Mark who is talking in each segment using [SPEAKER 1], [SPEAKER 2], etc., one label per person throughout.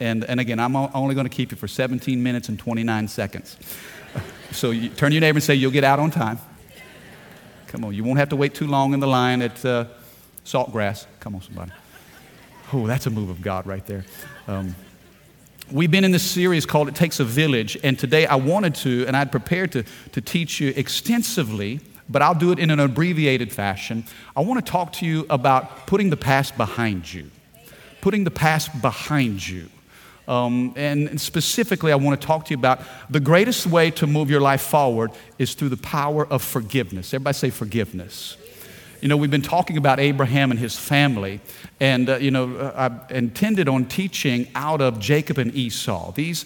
[SPEAKER 1] and, and again, I'm only going to keep you for 17 minutes and 29 seconds. So you turn your neighbor and say, You'll get out on time. Come on, you won't have to wait too long in the line at uh, Saltgrass. Come on, somebody. Oh, that's a move of God right there. Um, we've been in this series called It Takes a Village, and today I wanted to, and I'd prepared to, to teach you extensively, but I'll do it in an abbreviated fashion. I want to talk to you about putting the past behind you. Putting the past behind you. Um, and specifically, I want to talk to you about the greatest way to move your life forward is through the power of forgiveness. Everybody say forgiveness. You know, we've been talking about Abraham and his family, and, uh, you know, uh, I intended on teaching out of Jacob and Esau. These,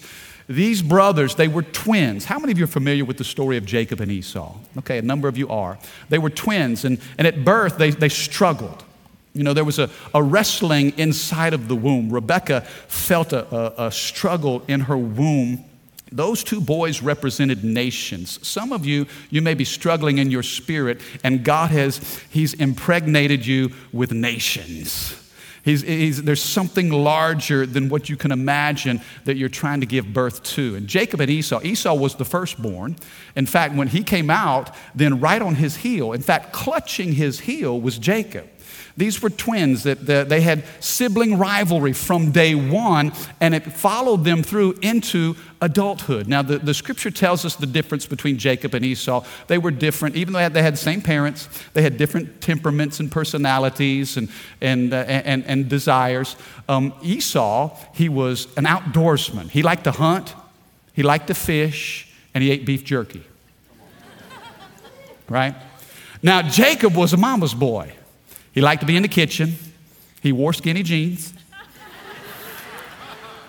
[SPEAKER 1] these brothers, they were twins. How many of you are familiar with the story of Jacob and Esau? Okay, a number of you are. They were twins, and, and at birth, they, they struggled. You know, there was a, a wrestling inside of the womb. Rebecca felt a, a, a struggle in her womb. Those two boys represented nations. Some of you, you may be struggling in your spirit, and God has, He's impregnated you with nations. He's, he's, there's something larger than what you can imagine that you're trying to give birth to. And Jacob and Esau, Esau was the firstborn. In fact, when he came out, then right on his heel, in fact, clutching his heel was Jacob. These were twins that, that they had sibling rivalry from day one, and it followed them through into adulthood. Now, the, the scripture tells us the difference between Jacob and Esau. They were different, even though they had, the same parents, they had different temperaments and personalities and, and, uh, and, and, desires. Um, Esau, he was an outdoorsman. He liked to hunt, he liked to fish, and he ate beef jerky. Right? Now, Jacob was a mama's boy. He liked to be in the kitchen. He wore skinny jeans.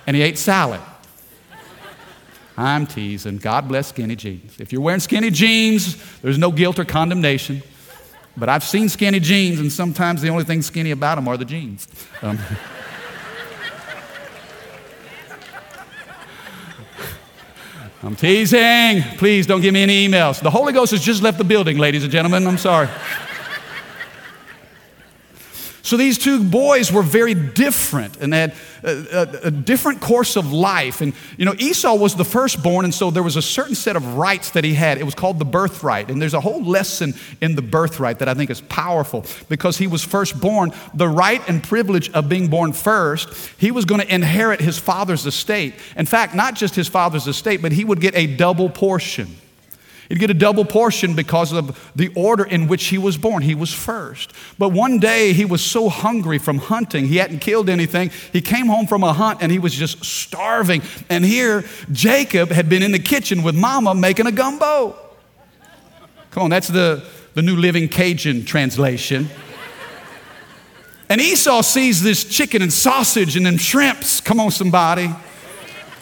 [SPEAKER 1] And he ate salad. I'm teasing. God bless skinny jeans. If you're wearing skinny jeans, there's no guilt or condemnation. But I've seen skinny jeans, and sometimes the only thing skinny about them are the jeans. Um, I'm teasing. Please don't give me any emails. The Holy Ghost has just left the building, ladies and gentlemen. I'm sorry. So these two boys were very different and had a, a, a, different course of life. And, you know, Esau was the firstborn, and so there was a certain set of rights that he had. It was called the birthright. And there's a whole lesson in the birthright that I think is powerful because he was firstborn. The right and privilege of being born first, he was going to inherit his father's estate. In fact, not just his father's estate, but he would get a double portion. He'd get a double portion because of the order in which he was born. He was first. But one day he was so hungry from hunting, he hadn't killed anything. He came home from a hunt and he was just starving. And here, Jacob had been in the kitchen with mama making a gumbo. Come on, that's the, the New Living Cajun translation. And Esau sees this chicken and sausage and them shrimps. Come on, somebody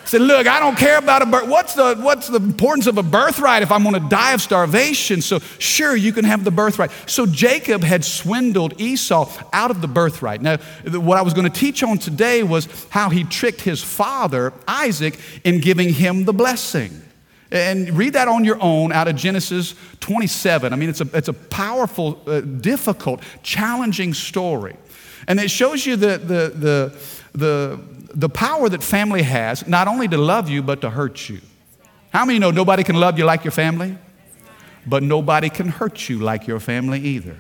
[SPEAKER 1] said, Look, I don't care about a birth. What's the, what's the importance of a birthright if I'm going to die of starvation? So, sure, you can have the birthright. So, Jacob had swindled Esau out of the birthright. Now, what I was going to teach on today was how he tricked his father, Isaac, in giving him the blessing. And read that on your own out of Genesis 27. I mean, it's a, it's a powerful, uh, difficult, challenging story. And it shows you the, the, the, the the power that family has, not only to love you, but to hurt you. How many know nobody can love you like your family? But nobody can hurt you like your family either.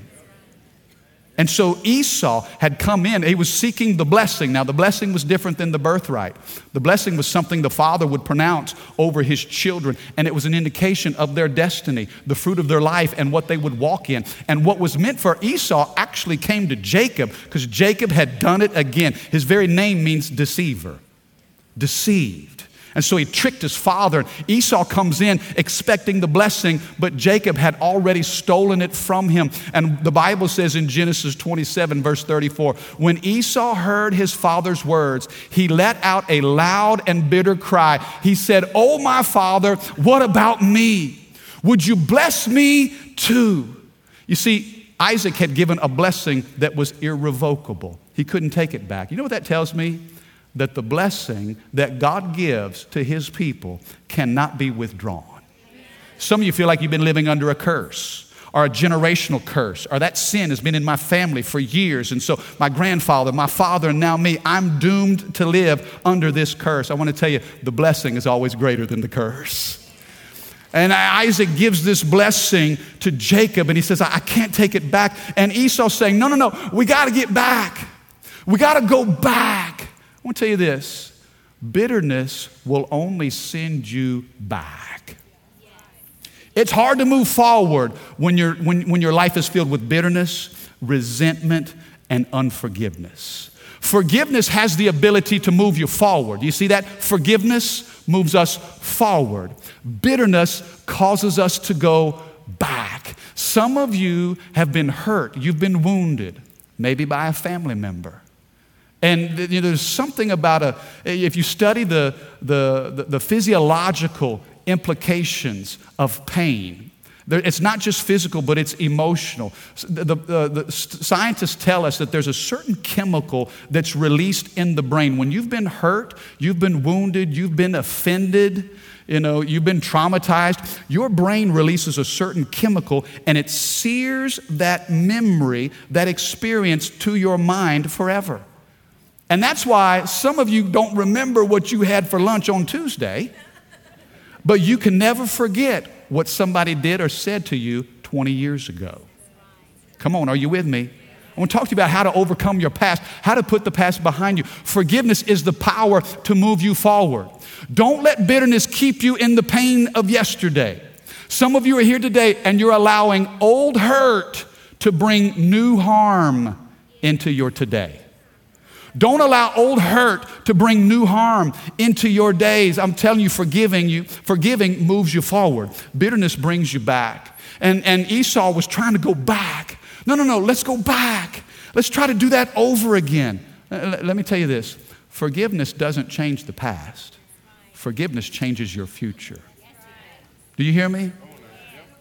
[SPEAKER 1] And so Esau had come in, he was seeking the blessing. Now, the blessing was different than the birthright. The blessing was something the father would pronounce over his children, and it was an indication of their destiny, the fruit of their life, and what they would walk in. And what was meant for Esau actually came to Jacob because Jacob had done it again. His very name means deceiver, deceived. And so he tricked his father. Esau comes in expecting the blessing, but Jacob had already stolen it from him. And the Bible says in Genesis 27, verse 34 when Esau heard his father's words, he let out a loud and bitter cry. He said, Oh, my father, what about me? Would you bless me too? You see, Isaac had given a blessing that was irrevocable. He couldn't take it back. You know what that tells me? That the blessing that God gives to his people cannot be withdrawn. Some of you feel like you've been living under a curse or a generational curse, or that sin has been in my family for years. And so, my grandfather, my father, and now me, I'm doomed to live under this curse. I want to tell you, the blessing is always greater than the curse. And Isaac gives this blessing to Jacob, and he says, I can't take it back. And Esau's saying, No, no, no, we got to get back. We got to go back. I want to tell you this bitterness will only send you back. It's hard to move forward when, you when, when your life is filled with bitterness, resentment, and unforgiveness. Forgiveness has the ability to move you forward. You see that? Forgiveness moves us forward. Bitterness causes us to go back. Some of you have been hurt, you've been wounded, maybe by a family member. And you know, there's something about a, if you study the, the, the, physiological implications of pain, it's not just physical, but it's emotional. The, the, uh, the, scientists tell us that there's a certain chemical that's released in the brain. When you've been hurt, you've been wounded, you've been offended, you know, you've been traumatized, your brain releases a certain chemical and it sears that memory, that experience to your mind forever. And that's why some of you don't remember what you had for lunch on Tuesday, but you can never forget what somebody did or said to you 20 years ago. Come on, are you with me? I want to talk to you about how to overcome your past, how to put the past behind you. Forgiveness is the power to move you forward. Don't let bitterness keep you in the pain of yesterday. Some of you are here today and you're allowing old hurt to bring new harm into your today. Don't allow old hurt to bring new harm into your days. I'm telling you, forgiving you, forgiving moves you forward. Bitterness brings you back. And, and Esau was trying to go back. No, no, no, let's go back. Let's try to do that over again. Let me tell you this forgiveness doesn't change the past, forgiveness changes your future. Do you hear me?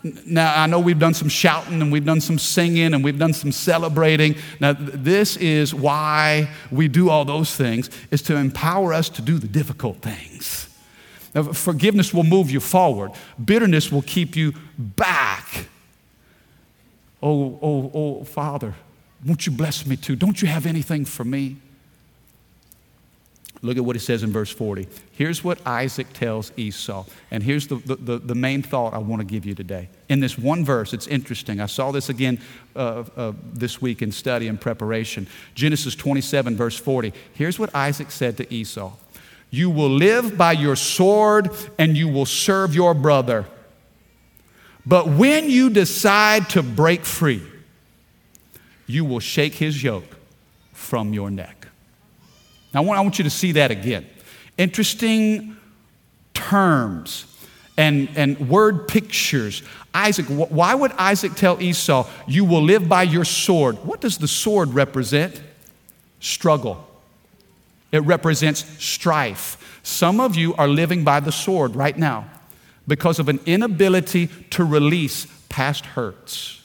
[SPEAKER 1] Now, I know we've done some shouting and we've done some singing and we've done some celebrating. Now, this is why we do all those things, is to empower us to do the difficult things. Now, forgiveness will move you forward, bitterness will keep you back. Oh, oh, oh, Father, won't you bless me too? Don't you have anything for me? Look at what it says in verse 40. Here's what Isaac tells Esau. And here's the, the, the main thought I want to give you today. In this one verse, it's interesting. I saw this again uh, uh, this week in study and preparation. Genesis 27, verse 40. Here's what Isaac said to Esau You will live by your sword and you will serve your brother. But when you decide to break free, you will shake his yoke from your neck. Now, I want, I want you to see that again. Interesting terms and, and word pictures. Isaac, why would Isaac tell Esau, You will live by your sword? What does the sword represent? Struggle. It represents strife. Some of you are living by the sword right now because of an inability to release past hurts.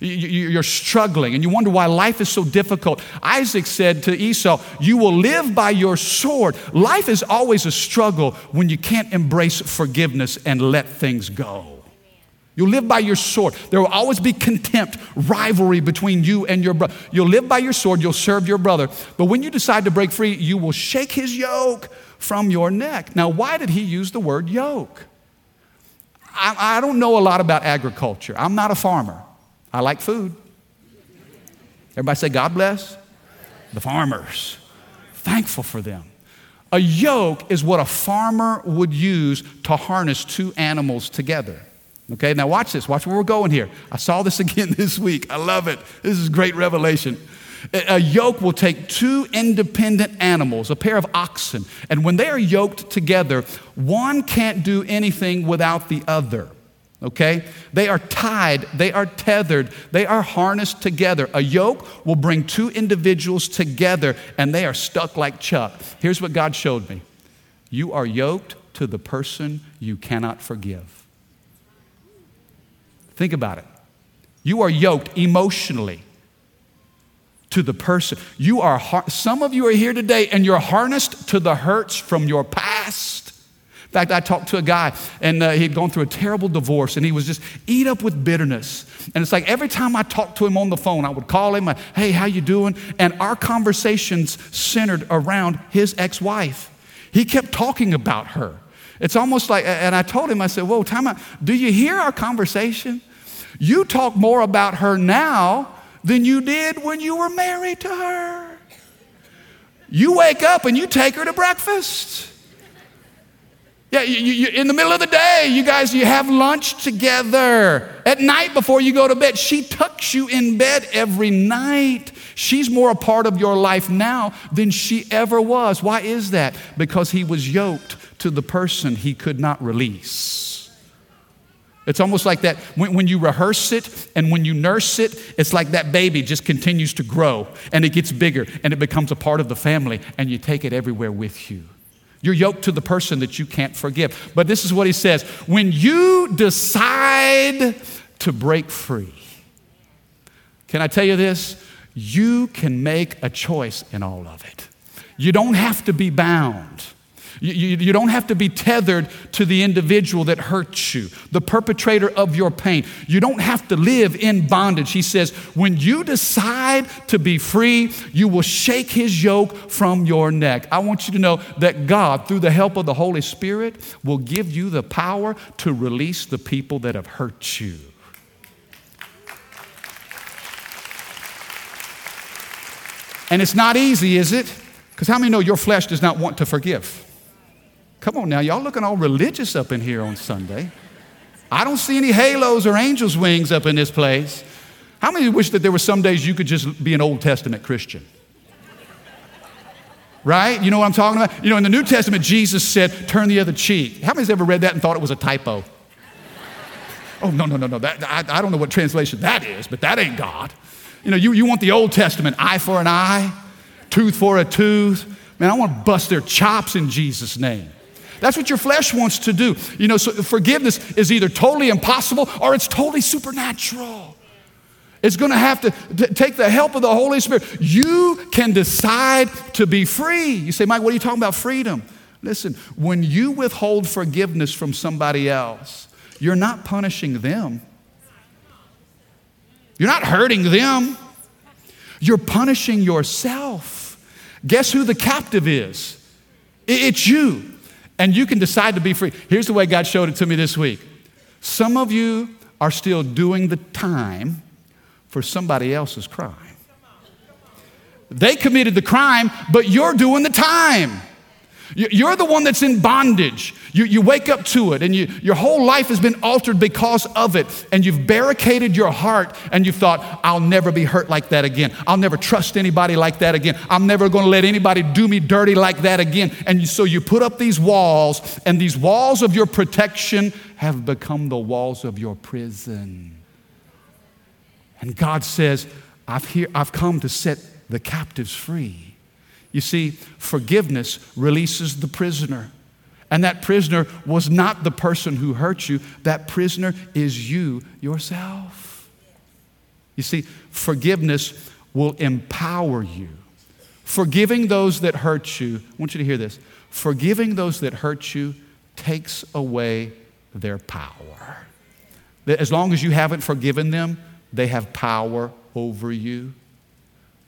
[SPEAKER 1] You're struggling and you wonder why life is so difficult. Isaac said to Esau, You will live by your sword. Life is always a struggle when you can't embrace forgiveness and let things go. You'll live by your sword. There will always be contempt, rivalry between you and your brother. You'll live by your sword, you'll serve your brother. But when you decide to break free, you will shake his yoke from your neck. Now, why did he use the word yoke? I, I don't know a lot about agriculture, I'm not a farmer. I like food. Everybody say, God bless the farmers. Thankful for them. A yoke is what a farmer would use to harness two animals together. Okay, now watch this. Watch where we're going here. I saw this again this week. I love it. This is great revelation. A yoke will take two independent animals, a pair of oxen, and when they are yoked together, one can't do anything without the other. Okay? They are tied, they are tethered, they are harnessed together. A yoke will bring two individuals together and they are stuck like Chuck. Here's what God showed me you are yoked to the person you cannot forgive. Think about it. You are yoked emotionally to the person. You are some of you are here today and you're harnessed to the hurts from your past. In fact, I talked to a guy and uh, he'd gone through a terrible divorce and he was just eat up with bitterness. And it's like every time I talked to him on the phone, I would call him, "Hey, how you doing?" And our conversations centered around his ex-wife. He kept talking about her. It's almost like, and I told him, I said, Whoa, time out. Do you hear our conversation? You talk more about her now than you did when you were married to her. You wake up and you take her to breakfast. Yeah, you, you, in the middle of the day, you guys, you have lunch together. At night before you go to bed, she tucks you in bed every night. She's more a part of your life now than she ever was. Why is that? Because he was yoked to the person he could not release. It's almost like that when, when, you rehearse it and when you nurse it, it's like that baby just continues to grow and it gets bigger and it becomes a part of the family and you take it everywhere with you. You're yoked to the person that you can't forgive. But this is what he says when you decide to break free, can I tell you this? You can make a choice in all of it. You don't have to be bound. You, you, you, don't have to be tethered to the individual that hurts you, the perpetrator of your pain. You don't have to live in bondage. He says, when you decide to be free, you will shake his yoke from your neck. I want you to know that God, through the help of the Holy Spirit, will give you the power to release the people that have hurt you. And it's not easy, is it? Because how many know your flesh does not want to forgive? Come on now, y'all looking all religious up in here on Sunday. I don't see any halos or angels' wings up in this place. How many wish that there were some days you could just be an Old Testament Christian? Right? You know what I'm talking about? You know, in the New Testament, Jesus said, turn the other cheek. How many's ever read that and thought it was a typo? Oh, no, no, no, no. That, I, I don't know what translation that is, but that ain't God. You know, you, you want the Old Testament eye for an eye, tooth for a tooth. Man, I want to bust their chops in Jesus' name. That's what your flesh wants to do. You know, so forgiveness is either totally impossible or it's totally supernatural. It's going to have to t- take the help of the Holy Spirit. You can decide to be free. You say, Mike, what are you talking about freedom? Listen, when you withhold forgiveness from somebody else, you're not punishing them. You're not hurting them. You're punishing yourself. Guess who the captive is? It's you and you can decide to be free. Here's the way God showed it to me this week. Some of you are still doing the time for somebody else's crime. They committed the crime, but you're doing the time. You're the one that's in bondage. You, you wake up to it, and you, your whole life has been altered because of it. And you've barricaded your heart, and you've thought, I'll never be hurt like that again. I'll never trust anybody like that again. I'm never going to let anybody do me dirty like that again. And you, so you put up these walls, and these walls of your protection have become the walls of your prison. And God says, I've, here, I've come to set the captives free. You see, forgiveness releases the prisoner. And that prisoner was not the person who hurt you, that prisoner is you yourself. You see, forgiveness will empower you. Forgiving those that hurt you, I want you to hear this forgiving those that hurt you takes away their power. As long as you haven't forgiven them, they have power over you.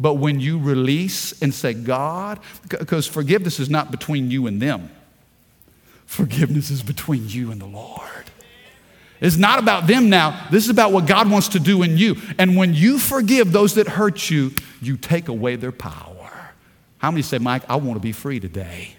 [SPEAKER 1] But when you release and say, God, because forgiveness is not between you and them, forgiveness is between you and the Lord. It's not about them now. This is about what God wants to do in you. And when you forgive those that hurt you, you take away their power. How many say, Mike, I want to be free today?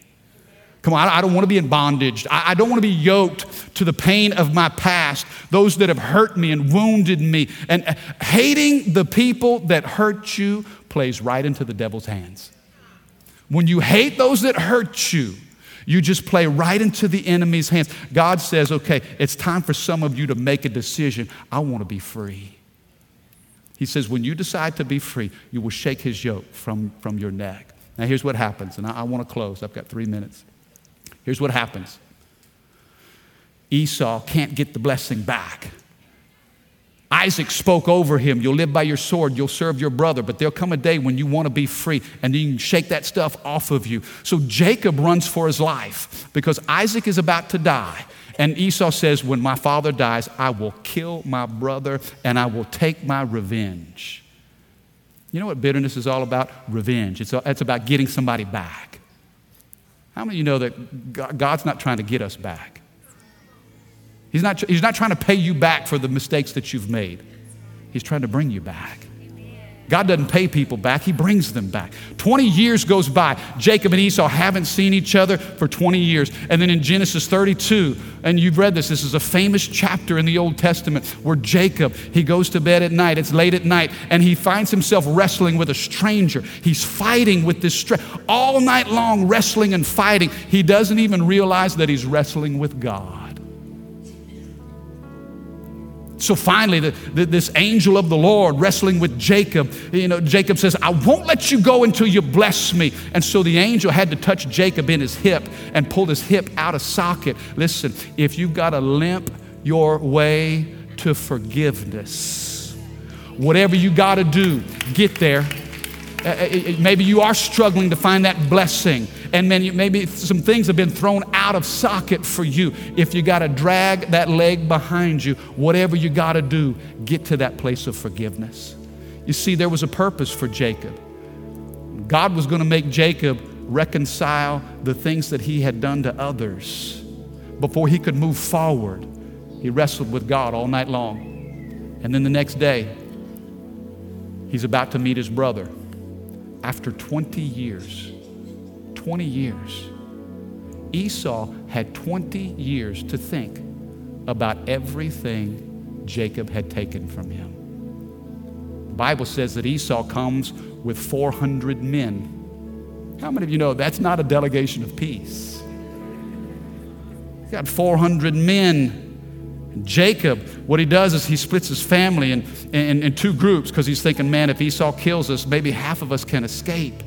[SPEAKER 1] Come on, I don't want to be in bondage. I don't want to be yoked to the pain of my past, those that have hurt me and wounded me. And uh, hating the people that hurt you plays right into the devil's hands. When you hate those that hurt you, you just play right into the enemy's hands. God says, okay, it's time for some of you to make a decision. I want to be free. He says, when you decide to be free, you will shake his yoke from, from your neck. Now, here's what happens, and I, I want to close. I've got three minutes. Here's what happens Esau can't get the blessing back. Isaac spoke over him, You'll live by your sword, you'll serve your brother, but there'll come a day when you want to be free and you can shake that stuff off of you. So Jacob runs for his life because Isaac is about to die. And Esau says, When my father dies, I will kill my brother and I will take my revenge. You know what bitterness is all about? Revenge. It's, it's about getting somebody back. How many of you know that God's not trying to get us back? He's not, he's not trying to pay you back for the mistakes that you've made. He's trying to bring you back. God doesn't pay people back, He brings them back. 20 years goes by. Jacob and Esau haven't seen each other for 20 years. And then in Genesis 32, and you've read this, this is a famous chapter in the Old Testament where Jacob, he goes to bed at night, it's late at night, and he finds himself wrestling with a stranger. He's fighting with this stranger all night long, wrestling and fighting. He doesn't even realize that he's wrestling with God. So finally, the, the, this angel of the Lord wrestling with Jacob, you know, Jacob says, I won't let you go until you bless me. And so the angel had to touch Jacob in his hip and pulled his hip out of socket. Listen, if you've got to limp your way to forgiveness, whatever you got to do, get there. Uh, uh, uh, maybe you are struggling to find that blessing and maybe some things have been thrown out of socket for you. If you got to drag that leg behind you, whatever you got to do, get to that place of forgiveness. You see, there was a purpose for Jacob. God was going to make Jacob reconcile the things that he had done to others before he could move forward. He wrestled with God all night long. And then the next day, he's about to meet his brother after 20 years. 20 years. Esau had 20 years to think about everything Jacob had taken from him. The Bible says that Esau comes with 400 men. How many of you know that's not a delegation of peace? He's got 400 men. Jacob, what he does is he splits his family in, in, in two groups because he's thinking, man, if Esau kills us, maybe half of us can escape.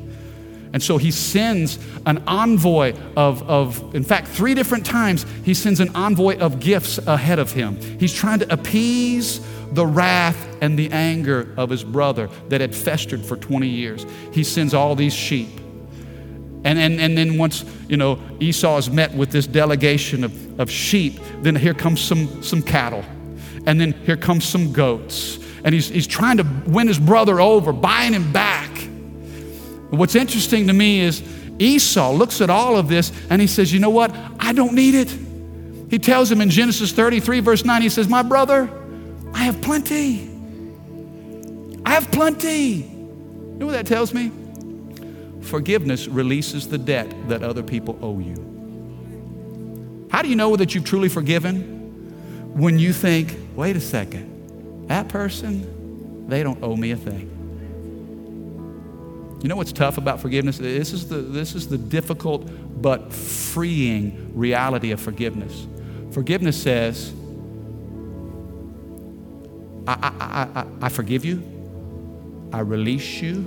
[SPEAKER 1] And so he sends an envoy of, of, in fact, three different times, he sends an envoy of gifts ahead of him. He's trying to appease the wrath and the anger of his brother that had festered for 20 years. He sends all these sheep. And, and, and then once, you know, Esau is met with this delegation of, of sheep, then here comes some, some cattle. And then here comes some goats. And he's, he's trying to win his brother over, buying him back. What's interesting to me is Esau looks at all of this and he says, You know what? I don't need it. He tells him in Genesis 33, verse 9, he says, My brother, I have plenty. I have plenty. You know what that tells me? Forgiveness releases the debt that other people owe you. How do you know that you've truly forgiven? When you think, wait a second, that person, they don't owe me a thing. You know what's tough about forgiveness? This is the, this is the difficult but freeing reality of forgiveness. Forgiveness says, I, I, I, I forgive you, I release you,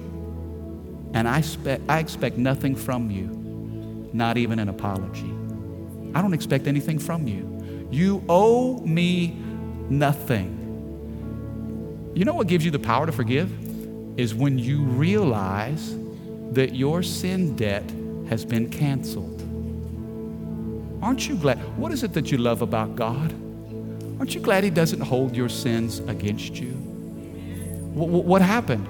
[SPEAKER 1] and I, spe- I expect nothing from you, not even an apology. I don't expect anything from you. You owe me nothing. You know what gives you the power to forgive? Is when you realize that your sin debt has been canceled. Aren't you glad? What is it that you love about God? Aren't you glad He doesn't hold your sins against you? What happened?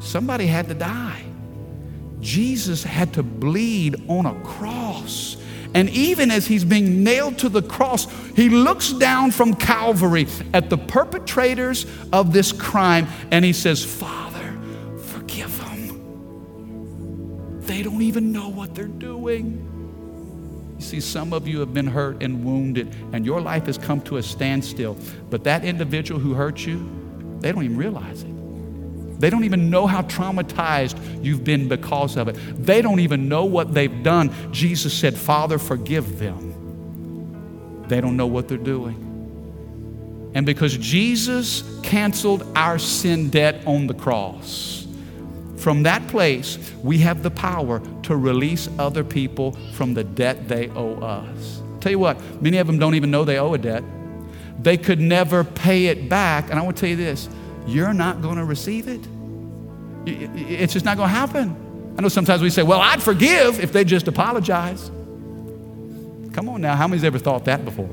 [SPEAKER 1] Somebody had to die. Jesus had to bleed on a cross and even as he's being nailed to the cross, he looks down from Calvary at the perpetrators of this crime and he says, Father, They don't even know what they're doing. You see, some of you have been hurt and wounded, and your life has come to a standstill. But that individual who hurt you, they don't even realize it. They don't even know how traumatized you've been because of it. They don't even know what they've done. Jesus said, Father, forgive them. They don't know what they're doing. And because Jesus canceled our sin debt on the cross, from that place, we have the power to release other people from the debt they owe us. Tell you what, many of them don't even know they owe a debt. They could never pay it back. And I want to tell you this you're not going to receive it. It's just not going to happen. I know sometimes we say, well, I'd forgive if they just apologize. Come on now, how many's ever thought that before?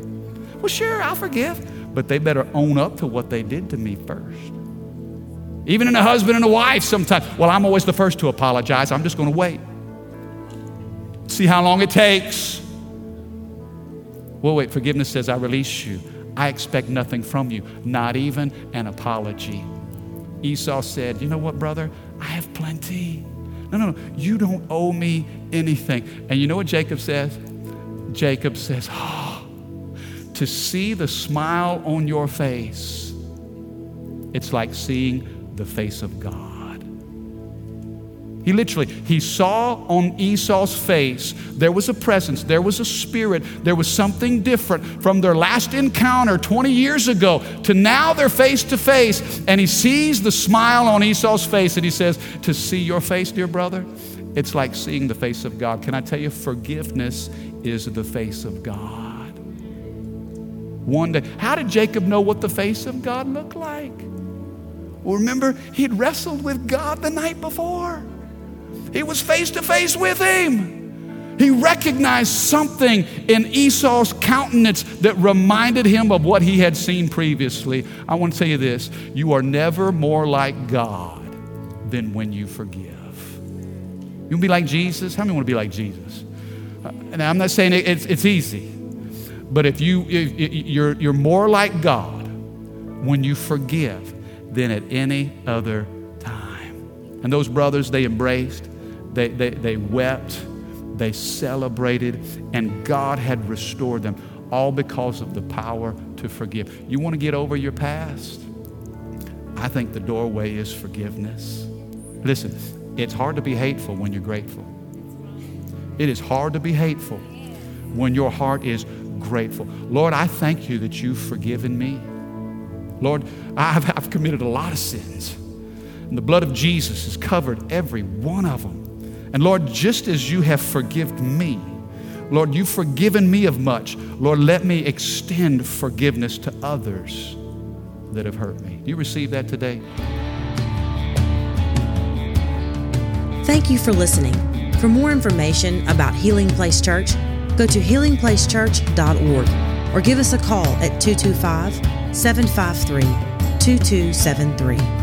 [SPEAKER 1] Well, sure, I'll forgive but they better own up to what they did to me first. Even in a husband and a wife, sometimes, well, I'm always the first to apologize. I'm just going to wait. See how long it takes. Well, wait, forgiveness says, I release you. I expect nothing from you, not even an apology. Esau said, You know what, brother? I have plenty. No, no, no. You don't owe me anything. And you know what Jacob says? Jacob says, Oh, to see the smile on your face, it's like seeing the face of God. He literally, he saw on Esau's face there was a presence, there was a spirit, there was something different from their last encounter 20 years ago to now they're face to face. And he sees the smile on Esau's face and he says, To see your face, dear brother, it's like seeing the face of God. Can I tell you, forgiveness is the face of God one day. How did Jacob know what the face of God looked like? Remember, he'd wrestled with God the night before. He was face to face with him. He recognized something in Esau's countenance that reminded him of what he had seen previously. I want to tell you this you are never more like God than when you forgive. You want to be like Jesus? How many want to be like Jesus? Uh, and I'm not saying it's, it's easy. But if you if you're you're more like God when you forgive than at any other time. And those brothers they embraced, they they, they wept, they celebrated, and God had restored them, all because of the power to forgive. You want to get over your past? I think the doorway is forgiveness. Listen, it's hard to be hateful when you're grateful. It is hard to be hateful when your heart is grateful. Lord, I thank you that you've forgiven me. Lord, I've, I've committed a lot of sins. And the blood of Jesus has covered every one of them. And Lord, just as you have forgiven me, Lord, you've forgiven me of much. Lord, let me extend forgiveness to others that have hurt me. Do you receive that today?
[SPEAKER 2] Thank you for listening. For more information about Healing Place Church, go to healingplacechurch.org or give us a call at 225 753 2273.